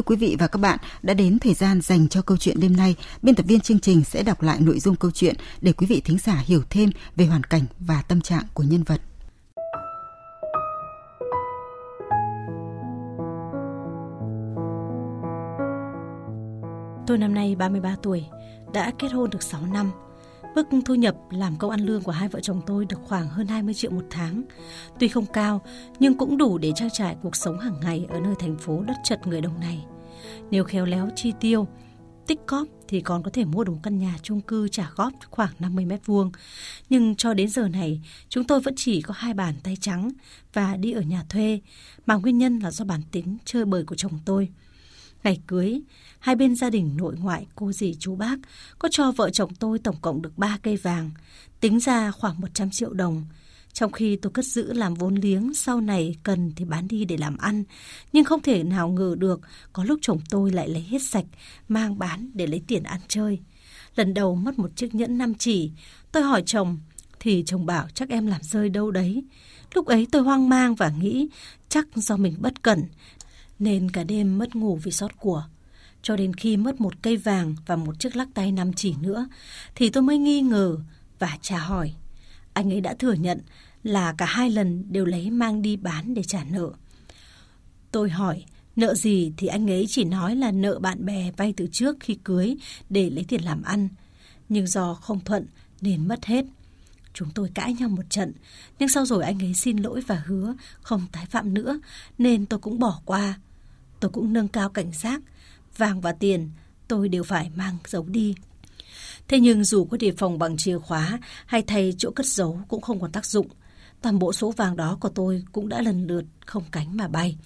Thưa quý vị và các bạn, đã đến thời gian dành cho câu chuyện đêm nay. Biên tập viên chương trình sẽ đọc lại nội dung câu chuyện để quý vị thính giả hiểu thêm về hoàn cảnh và tâm trạng của nhân vật. Tôi năm nay 33 tuổi, đã kết hôn được 6 năm. Mức thu nhập làm công ăn lương của hai vợ chồng tôi được khoảng hơn 20 triệu một tháng. Tuy không cao, nhưng cũng đủ để trang trải cuộc sống hàng ngày ở nơi thành phố đất chật người đông này. Nếu khéo léo chi tiêu, tích cóp thì còn có thể mua được một căn nhà chung cư trả góp khoảng 50 mét vuông. Nhưng cho đến giờ này, chúng tôi vẫn chỉ có hai bàn tay trắng và đi ở nhà thuê, mà nguyên nhân là do bản tính chơi bời của chồng tôi. Ngày cưới, hai bên gia đình nội ngoại cô dì chú bác có cho vợ chồng tôi tổng cộng được 3 cây vàng, tính ra khoảng 100 triệu đồng. Trong khi tôi cất giữ làm vốn liếng, sau này cần thì bán đi để làm ăn. Nhưng không thể nào ngờ được, có lúc chồng tôi lại lấy hết sạch, mang bán để lấy tiền ăn chơi. Lần đầu mất một chiếc nhẫn năm chỉ, tôi hỏi chồng, thì chồng bảo chắc em làm rơi đâu đấy. Lúc ấy tôi hoang mang và nghĩ chắc do mình bất cẩn, nên cả đêm mất ngủ vì sót của. Cho đến khi mất một cây vàng và một chiếc lắc tay năm chỉ nữa, thì tôi mới nghi ngờ và trả hỏi. Anh ấy đã thừa nhận là cả hai lần đều lấy mang đi bán để trả nợ. Tôi hỏi, nợ gì thì anh ấy chỉ nói là nợ bạn bè vay từ trước khi cưới để lấy tiền làm ăn. Nhưng do không thuận nên mất hết. Chúng tôi cãi nhau một trận, nhưng sau rồi anh ấy xin lỗi và hứa không tái phạm nữa, nên tôi cũng bỏ qua tôi cũng nâng cao cảnh giác. Vàng và tiền tôi đều phải mang giấu đi. Thế nhưng dù có đề phòng bằng chìa khóa hay thay chỗ cất giấu cũng không còn tác dụng. Toàn bộ số vàng đó của tôi cũng đã lần lượt không cánh mà bay.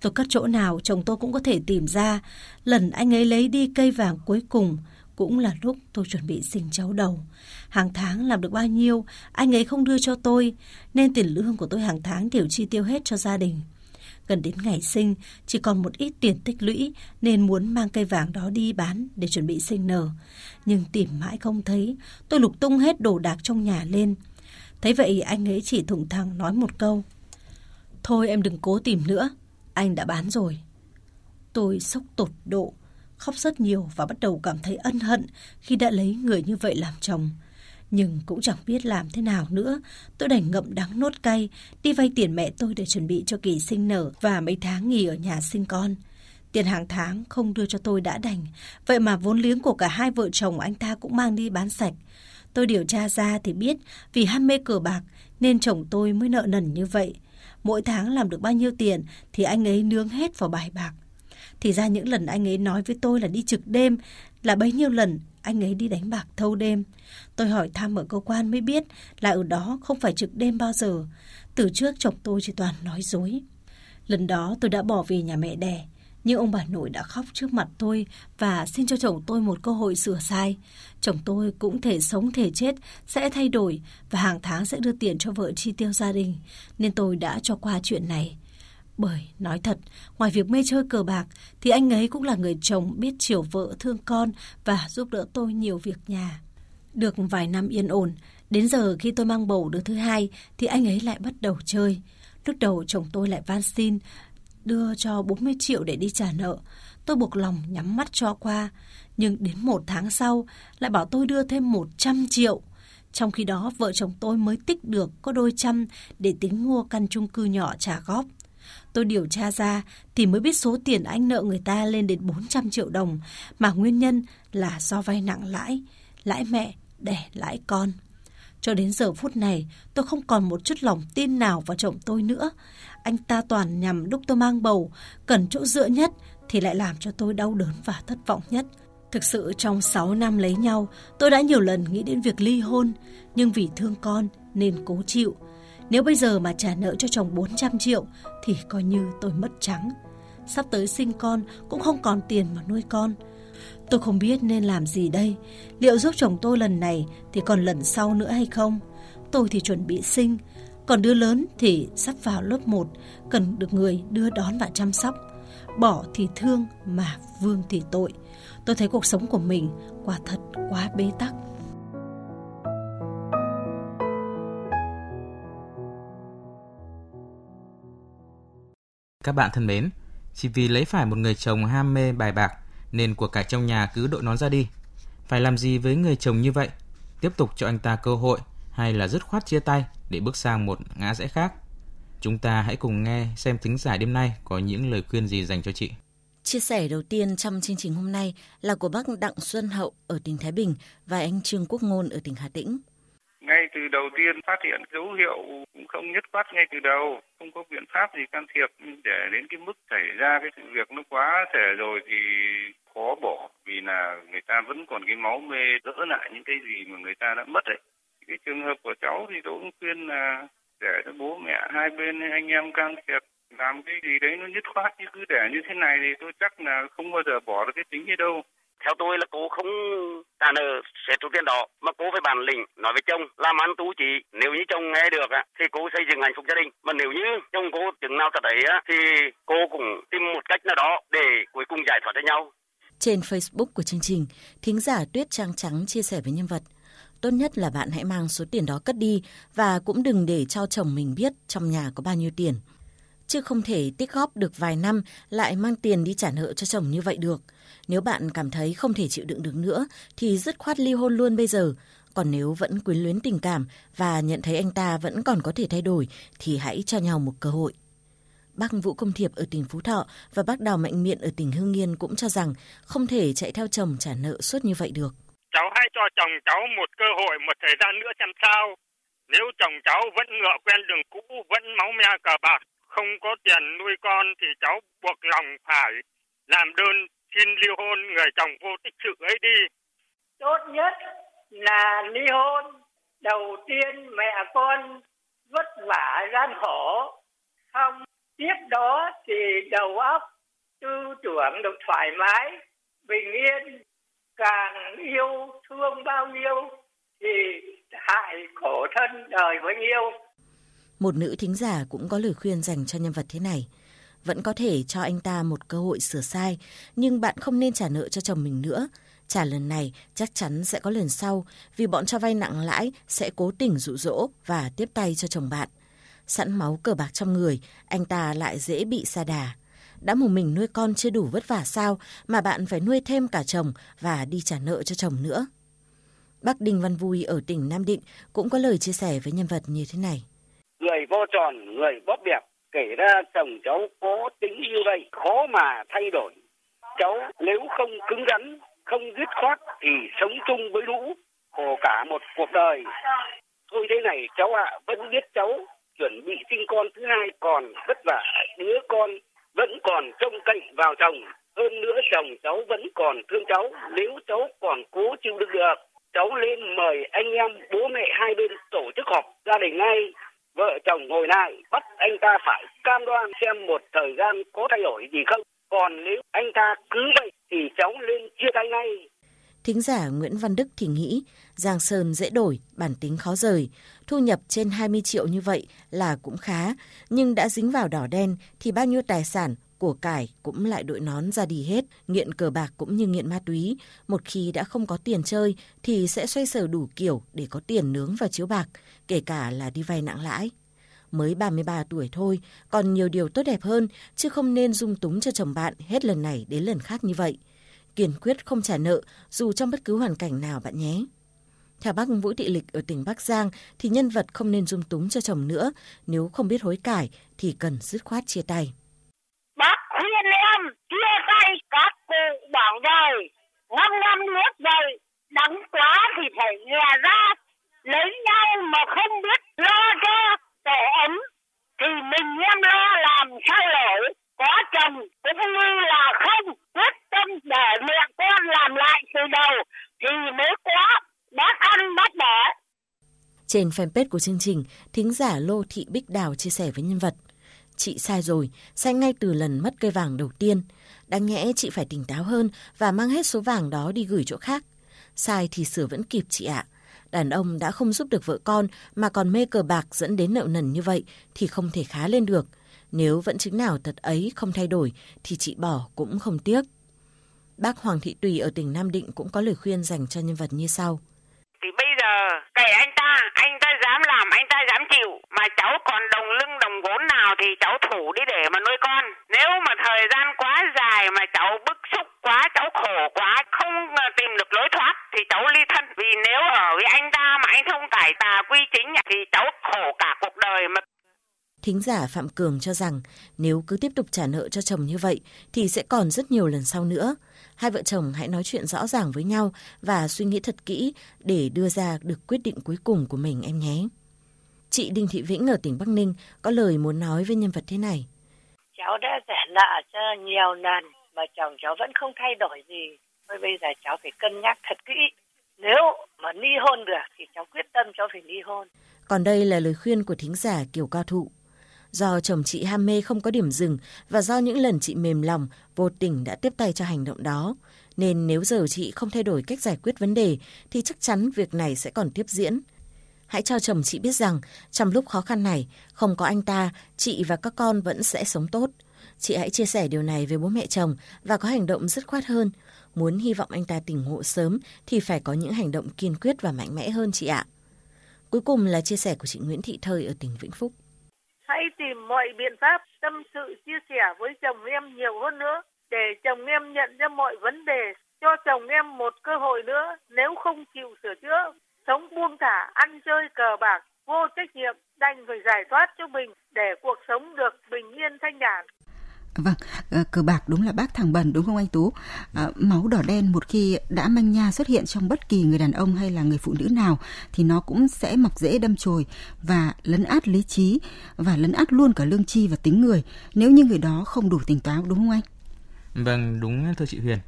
Tôi cất chỗ nào chồng tôi cũng có thể tìm ra. Lần anh ấy lấy đi cây vàng cuối cùng cũng là lúc tôi chuẩn bị sinh cháu đầu. Hàng tháng làm được bao nhiêu, anh ấy không đưa cho tôi, nên tiền lương của tôi hàng tháng đều chi tiêu hết cho gia đình. Gần đến ngày sinh, chỉ còn một ít tiền tích lũy nên muốn mang cây vàng đó đi bán để chuẩn bị sinh nở. Nhưng tìm mãi không thấy, tôi lục tung hết đồ đạc trong nhà lên. Thấy vậy anh ấy chỉ thủng thẳng nói một câu. Thôi em đừng cố tìm nữa, anh đã bán rồi. Tôi sốc tột độ, khóc rất nhiều và bắt đầu cảm thấy ân hận khi đã lấy người như vậy làm chồng. Nhưng cũng chẳng biết làm thế nào nữa, tôi đành ngậm đắng nốt cay, đi vay tiền mẹ tôi để chuẩn bị cho kỳ sinh nở và mấy tháng nghỉ ở nhà sinh con. Tiền hàng tháng không đưa cho tôi đã đành, vậy mà vốn liếng của cả hai vợ chồng anh ta cũng mang đi bán sạch. Tôi điều tra ra thì biết vì ham mê cờ bạc nên chồng tôi mới nợ nần như vậy. Mỗi tháng làm được bao nhiêu tiền thì anh ấy nướng hết vào bài bạc. Thì ra những lần anh ấy nói với tôi là đi trực đêm là bấy nhiêu lần anh ấy đi đánh bạc thâu đêm. Tôi hỏi thăm ở cơ quan mới biết là ở đó không phải trực đêm bao giờ. Từ trước chồng tôi chỉ toàn nói dối. Lần đó tôi đã bỏ về nhà mẹ đẻ. Nhưng ông bà nội đã khóc trước mặt tôi và xin cho chồng tôi một cơ hội sửa sai. Chồng tôi cũng thể sống thể chết, sẽ thay đổi và hàng tháng sẽ đưa tiền cho vợ chi tiêu gia đình. Nên tôi đã cho qua chuyện này. Bởi, nói thật, ngoài việc mê chơi cờ bạc, thì anh ấy cũng là người chồng biết chiều vợ thương con và giúp đỡ tôi nhiều việc nhà. Được vài năm yên ổn, đến giờ khi tôi mang bầu đứa thứ hai thì anh ấy lại bắt đầu chơi. Lúc đầu chồng tôi lại van xin đưa cho 40 triệu để đi trả nợ. Tôi buộc lòng nhắm mắt cho qua. Nhưng đến một tháng sau lại bảo tôi đưa thêm 100 triệu. Trong khi đó vợ chồng tôi mới tích được có đôi trăm để tính mua căn chung cư nhỏ trả góp. Tôi điều tra ra thì mới biết số tiền anh nợ người ta lên đến 400 triệu đồng mà nguyên nhân là do vay nặng lãi, lãi mẹ, đẻ lãi con. Cho đến giờ phút này, tôi không còn một chút lòng tin nào vào chồng tôi nữa. Anh ta toàn nhằm lúc tôi mang bầu, cần chỗ dựa nhất thì lại làm cho tôi đau đớn và thất vọng nhất. Thực sự trong 6 năm lấy nhau, tôi đã nhiều lần nghĩ đến việc ly hôn, nhưng vì thương con nên cố chịu. Nếu bây giờ mà trả nợ cho chồng 400 triệu thì coi như tôi mất trắng. Sắp tới sinh con cũng không còn tiền mà nuôi con. Tôi không biết nên làm gì đây. Liệu giúp chồng tôi lần này thì còn lần sau nữa hay không? Tôi thì chuẩn bị sinh. Còn đứa lớn thì sắp vào lớp 1, cần được người đưa đón và chăm sóc. Bỏ thì thương mà vương thì tội. Tôi thấy cuộc sống của mình quả thật quá bế tắc. Các bạn thân mến, Chỉ vì lấy phải một người chồng ham mê bài bạc nên của cải trong nhà cứ đội nón ra đi. Phải làm gì với người chồng như vậy? Tiếp tục cho anh ta cơ hội hay là dứt khoát chia tay để bước sang một ngã rẽ khác? Chúng ta hãy cùng nghe xem thính giả đêm nay có những lời khuyên gì dành cho chị. Chia sẻ đầu tiên trong chương trình hôm nay là của bác Đặng Xuân Hậu ở tỉnh Thái Bình và anh Trương Quốc Ngôn ở tỉnh Hà Tĩnh. Ngay từ đầu tiên phát hiện dấu hiệu cũng không nhất quát ngay từ đầu, không có biện pháp gì can thiệp để đến cái mức xảy ra cái sự việc nó quá thể rồi thì khó bỏ vì là người ta vẫn còn cái máu mê đỡ lại những cái gì mà người ta đã mất đấy. Cái trường hợp của cháu thì tôi cũng khuyên là để cho bố mẹ hai bên anh em can thiệp làm cái gì đấy nó nhất khoát chứ cứ để như thế này thì tôi chắc là không bao giờ bỏ được cái tính gì đâu theo tôi là cô không trả nợ sẽ số tiền đó mà cô phải bản lĩnh nói với chồng làm ăn tú chỉ nếu như chồng nghe được thì cô xây dựng hạnh phúc gia đình mà nếu như chồng cô chừng nào thật ấy thì cô cũng tìm một cách nào đó để cuối cùng giải thoát cho nhau trên Facebook của chương trình, thính giả Tuyết Trang Trắng chia sẻ với nhân vật tốt nhất là bạn hãy mang số tiền đó cất đi và cũng đừng để cho chồng mình biết trong nhà có bao nhiêu tiền. Chứ không thể tích góp được vài năm lại mang tiền đi trả nợ cho chồng như vậy được. Nếu bạn cảm thấy không thể chịu đựng được nữa thì dứt khoát ly hôn luôn bây giờ. Còn nếu vẫn quyến luyến tình cảm và nhận thấy anh ta vẫn còn có thể thay đổi thì hãy cho nhau một cơ hội. Bác Vũ Công Thiệp ở tỉnh Phú Thọ và bác Đào Mạnh Miện ở tỉnh hương Yên cũng cho rằng không thể chạy theo chồng trả nợ suốt như vậy được cháu hãy cho chồng cháu một cơ hội một thời gian nữa xem sao. Nếu chồng cháu vẫn ngựa quen đường cũ, vẫn máu me cờ bạc, không có tiền nuôi con thì cháu buộc lòng phải làm đơn xin ly hôn người chồng vô tích sự ấy đi. Tốt nhất là ly hôn. Đầu tiên mẹ con vất vả gian khổ. Không tiếp đó thì đầu óc tư tưởng được thoải mái, bình yên càng yêu thương bao nhiêu thì hại khổ thân đời bấy nhiêu. Một nữ thính giả cũng có lời khuyên dành cho nhân vật thế này. Vẫn có thể cho anh ta một cơ hội sửa sai, nhưng bạn không nên trả nợ cho chồng mình nữa. Trả lần này chắc chắn sẽ có lần sau vì bọn cho vay nặng lãi sẽ cố tình dụ dỗ và tiếp tay cho chồng bạn. Sẵn máu cờ bạc trong người, anh ta lại dễ bị sa đà đã một mình nuôi con chưa đủ vất vả sao mà bạn phải nuôi thêm cả chồng và đi trả nợ cho chồng nữa. Bác Đinh Văn Vui ở tỉnh Nam Định cũng có lời chia sẻ với nhân vật như thế này. Người vô tròn, người bóp bẹp, kể ra chồng cháu có tính như vậy, khó mà thay đổi. Cháu nếu không cứng rắn, không dứt khoát thì sống chung với lũ, khổ cả một cuộc đời. Thôi thế này cháu ạ, à, vẫn biết cháu chuẩn bị sinh con thứ hai còn vất vả đứa con vẫn còn trông cậy vào chồng hơn nữa chồng cháu vẫn còn thương cháu nếu cháu còn cố chịu đựng được cháu lên mời anh em bố mẹ hai bên tổ chức họp gia đình ngay vợ chồng ngồi lại bắt anh ta phải cam đoan xem một thời gian có thay đổi gì không còn nếu anh ta cứ vậy thì cháu lên chia tay ngay Thính giả Nguyễn Văn Đức thì nghĩ Giang Sơn dễ đổi, bản tính khó rời. Thu nhập trên 20 triệu như vậy là cũng khá, nhưng đã dính vào đỏ đen thì bao nhiêu tài sản, của cải cũng lại đội nón ra đi hết. Nghiện cờ bạc cũng như nghiện ma túy. Một khi đã không có tiền chơi thì sẽ xoay sở đủ kiểu để có tiền nướng và chiếu bạc, kể cả là đi vay nặng lãi mới 33 tuổi thôi, còn nhiều điều tốt đẹp hơn, chứ không nên dung túng cho chồng bạn hết lần này đến lần khác như vậy kiên quyết không trả nợ dù trong bất cứ hoàn cảnh nào bạn nhé. Theo bác Vũ Thị Lịch ở tỉnh Bắc Giang thì nhân vật không nên dung túng cho chồng nữa, nếu không biết hối cải thì cần dứt khoát chia tay. Bác khuyên em chia tay các cụ bảo đời, ngâm ngâm nước rồi, đắng quá thì phải nghe ra, lấy nhau mà không biết lo cho trẻ ấm thì mình em lo làm sao lỗi, có chồng cũng như là không quyết tâm để mẹ con làm lại từ đầu thì mới có bác ăn bác đẻ. Trên fanpage của chương trình, thính giả Lô Thị Bích Đào chia sẻ với nhân vật. Chị sai rồi, sai ngay từ lần mất cây vàng đầu tiên. Đáng nhẽ chị phải tỉnh táo hơn và mang hết số vàng đó đi gửi chỗ khác. Sai thì sửa vẫn kịp chị ạ. Đàn ông đã không giúp được vợ con mà còn mê cờ bạc dẫn đến nợ nần như vậy thì không thể khá lên được. Nếu vẫn chứng nào thật ấy không thay đổi thì chị bỏ cũng không tiếc. Bác Hoàng Thị Tùy ở tỉnh Nam Định cũng có lời khuyên dành cho nhân vật như sau. Thì bây giờ kể anh ta, anh ta dám làm, anh ta dám chịu. Mà cháu còn đồng lưng đồng vốn nào thì cháu thủ đi để mà nuôi con. Nếu mà thời gian quá dài mà cháu bức xúc quá, cháu khổ quá, không ờ, tìm được lối thoát thì cháu ly thân. Vì nếu ở với anh ta mà anh không cải tà quy chính thì cháu khổ cả cuộc đời mà Thính giả Phạm Cường cho rằng nếu cứ tiếp tục trả nợ cho chồng như vậy thì sẽ còn rất nhiều lần sau nữa. Hai vợ chồng hãy nói chuyện rõ ràng với nhau và suy nghĩ thật kỹ để đưa ra được quyết định cuối cùng của mình em nhé. Chị Đinh Thị Vĩnh ở tỉnh Bắc Ninh có lời muốn nói với nhân vật thế này. Cháu đã trả nợ cho nhiều lần mà chồng cháu vẫn không thay đổi gì. Thôi bây giờ cháu phải cân nhắc thật kỹ. Nếu mà ly hôn được thì cháu quyết tâm cháu phải ly hôn. Còn đây là lời khuyên của thính giả Kiều Cao Thụ. Do chồng chị ham mê không có điểm dừng và do những lần chị mềm lòng, vô tình đã tiếp tay cho hành động đó. Nên nếu giờ chị không thay đổi cách giải quyết vấn đề thì chắc chắn việc này sẽ còn tiếp diễn. Hãy cho chồng chị biết rằng trong lúc khó khăn này, không có anh ta, chị và các con vẫn sẽ sống tốt. Chị hãy chia sẻ điều này với bố mẹ chồng và có hành động dứt khoát hơn. Muốn hy vọng anh ta tỉnh ngộ sớm thì phải có những hành động kiên quyết và mạnh mẽ hơn chị ạ. Cuối cùng là chia sẻ của chị Nguyễn Thị Thời ở tỉnh Vĩnh Phúc. Hãy tìm mọi biện pháp, tâm sự, chia sẻ với chồng em nhiều hơn nữa, để chồng em nhận ra mọi vấn đề, cho chồng em một cơ hội nữa. Nếu không chịu sửa chữa, sống buông thả, ăn chơi cờ bạc, vô trách nhiệm, đành phải giải thoát cho mình để cuộc sống được bình yên thanh nhàn Vâng, ờ, cờ bạc đúng là bác thằng bần đúng không anh Tú? À, máu đỏ đen một khi đã manh nha xuất hiện trong bất kỳ người đàn ông hay là người phụ nữ nào thì nó cũng sẽ mọc rễ đâm chồi và lấn át lý trí và lấn át luôn cả lương chi và tính người nếu như người đó không đủ tỉnh táo đúng không anh? Vâng, đúng thưa chị Huyền.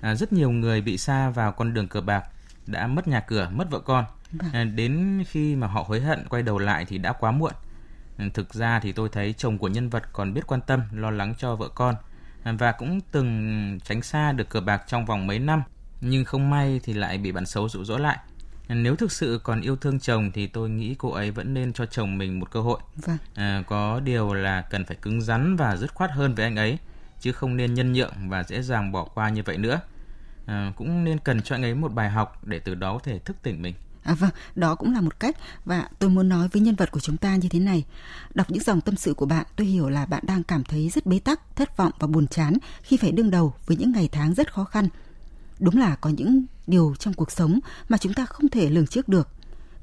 À, rất nhiều người bị xa vào con đường cờ bạc đã mất nhà cửa, mất vợ con. Vâng. À, đến khi mà họ hối hận quay đầu lại thì đã quá muộn thực ra thì tôi thấy chồng của nhân vật còn biết quan tâm, lo lắng cho vợ con và cũng từng tránh xa được cờ bạc trong vòng mấy năm, nhưng không may thì lại bị bạn xấu dụ dỗ lại. Nếu thực sự còn yêu thương chồng thì tôi nghĩ cô ấy vẫn nên cho chồng mình một cơ hội. Vâng. À, có điều là cần phải cứng rắn và dứt khoát hơn với anh ấy, chứ không nên nhân nhượng và dễ dàng bỏ qua như vậy nữa. À, cũng nên cần cho anh ấy một bài học để từ đó có thể thức tỉnh mình. À, vâng, đó cũng là một cách và tôi muốn nói với nhân vật của chúng ta như thế này. Đọc những dòng tâm sự của bạn, tôi hiểu là bạn đang cảm thấy rất bế tắc, thất vọng và buồn chán khi phải đương đầu với những ngày tháng rất khó khăn. Đúng là có những điều trong cuộc sống mà chúng ta không thể lường trước được.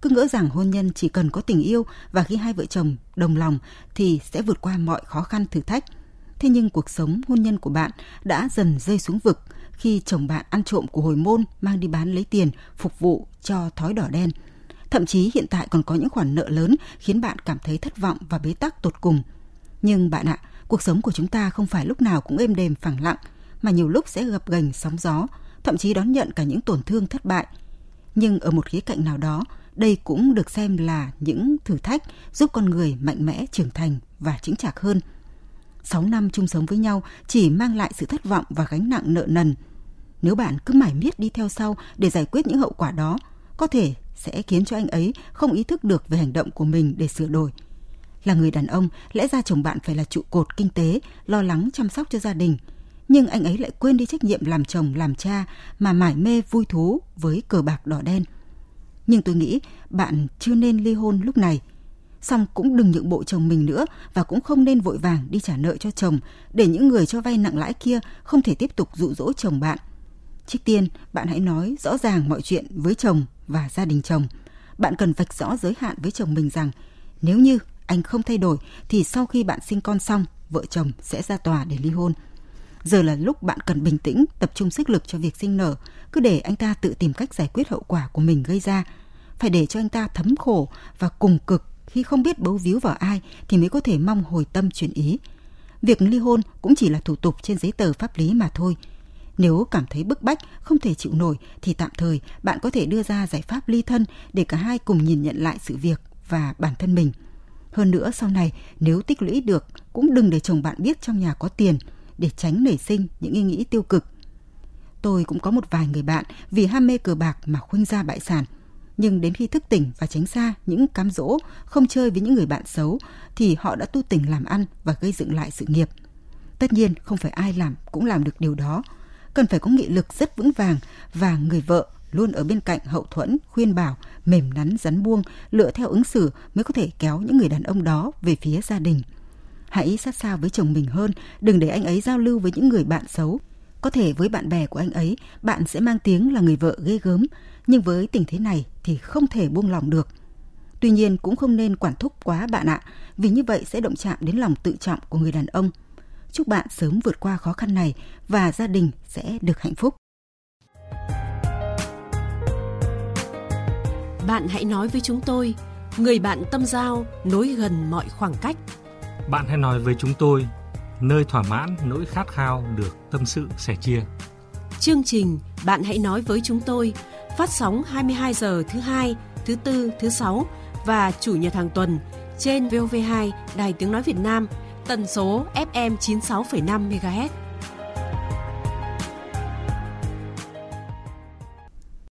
Cứ ngỡ rằng hôn nhân chỉ cần có tình yêu và khi hai vợ chồng đồng lòng thì sẽ vượt qua mọi khó khăn thử thách. Thế nhưng cuộc sống hôn nhân của bạn đã dần rơi xuống vực khi chồng bạn ăn trộm của hồi môn mang đi bán lấy tiền phục vụ cho thói đỏ đen. Thậm chí hiện tại còn có những khoản nợ lớn khiến bạn cảm thấy thất vọng và bế tắc tột cùng. Nhưng bạn ạ, cuộc sống của chúng ta không phải lúc nào cũng êm đềm phẳng lặng, mà nhiều lúc sẽ gập ghềnh sóng gió, thậm chí đón nhận cả những tổn thương thất bại. Nhưng ở một khía cạnh nào đó, đây cũng được xem là những thử thách giúp con người mạnh mẽ trưởng thành và chững chạc hơn. 6 năm chung sống với nhau chỉ mang lại sự thất vọng và gánh nặng nợ nần – nếu bạn cứ mải miết đi theo sau để giải quyết những hậu quả đó, có thể sẽ khiến cho anh ấy không ý thức được về hành động của mình để sửa đổi. Là người đàn ông, lẽ ra chồng bạn phải là trụ cột kinh tế, lo lắng chăm sóc cho gia đình. Nhưng anh ấy lại quên đi trách nhiệm làm chồng, làm cha mà mải mê vui thú với cờ bạc đỏ đen. Nhưng tôi nghĩ bạn chưa nên ly hôn lúc này. Xong cũng đừng nhượng bộ chồng mình nữa và cũng không nên vội vàng đi trả nợ cho chồng để những người cho vay nặng lãi kia không thể tiếp tục dụ dỗ chồng bạn Trước tiên, bạn hãy nói rõ ràng mọi chuyện với chồng và gia đình chồng. Bạn cần vạch rõ giới hạn với chồng mình rằng nếu như anh không thay đổi thì sau khi bạn sinh con xong, vợ chồng sẽ ra tòa để ly hôn. Giờ là lúc bạn cần bình tĩnh, tập trung sức lực cho việc sinh nở, cứ để anh ta tự tìm cách giải quyết hậu quả của mình gây ra. Phải để cho anh ta thấm khổ và cùng cực khi không biết bấu víu vào ai thì mới có thể mong hồi tâm chuyển ý. Việc ly hôn cũng chỉ là thủ tục trên giấy tờ pháp lý mà thôi, nếu cảm thấy bức bách, không thể chịu nổi thì tạm thời bạn có thể đưa ra giải pháp ly thân để cả hai cùng nhìn nhận lại sự việc và bản thân mình. Hơn nữa sau này nếu tích lũy được cũng đừng để chồng bạn biết trong nhà có tiền để tránh nảy sinh những ý nghĩ tiêu cực. Tôi cũng có một vài người bạn vì ham mê cờ bạc mà khuynh ra bại sản. Nhưng đến khi thức tỉnh và tránh xa những cám dỗ, không chơi với những người bạn xấu, thì họ đã tu tỉnh làm ăn và gây dựng lại sự nghiệp. Tất nhiên không phải ai làm cũng làm được điều đó, cần phải có nghị lực rất vững vàng và người vợ luôn ở bên cạnh hậu thuẫn, khuyên bảo, mềm nắn rắn buông, lựa theo ứng xử mới có thể kéo những người đàn ông đó về phía gia đình. Hãy sát sao với chồng mình hơn, đừng để anh ấy giao lưu với những người bạn xấu. Có thể với bạn bè của anh ấy, bạn sẽ mang tiếng là người vợ ghê gớm, nhưng với tình thế này thì không thể buông lòng được. Tuy nhiên cũng không nên quản thúc quá bạn ạ, vì như vậy sẽ động chạm đến lòng tự trọng của người đàn ông. Chúc bạn sớm vượt qua khó khăn này và gia đình sẽ được hạnh phúc. Bạn hãy nói với chúng tôi, người bạn tâm giao nối gần mọi khoảng cách. Bạn hãy nói với chúng tôi, nơi thỏa mãn nỗi khát khao được tâm sự sẻ chia. Chương trình Bạn hãy nói với chúng tôi phát sóng 22 giờ thứ hai, thứ tư, thứ sáu và chủ nhật hàng tuần trên VOV2 Đài Tiếng nói Việt Nam, tần số FM 96,5 MHz.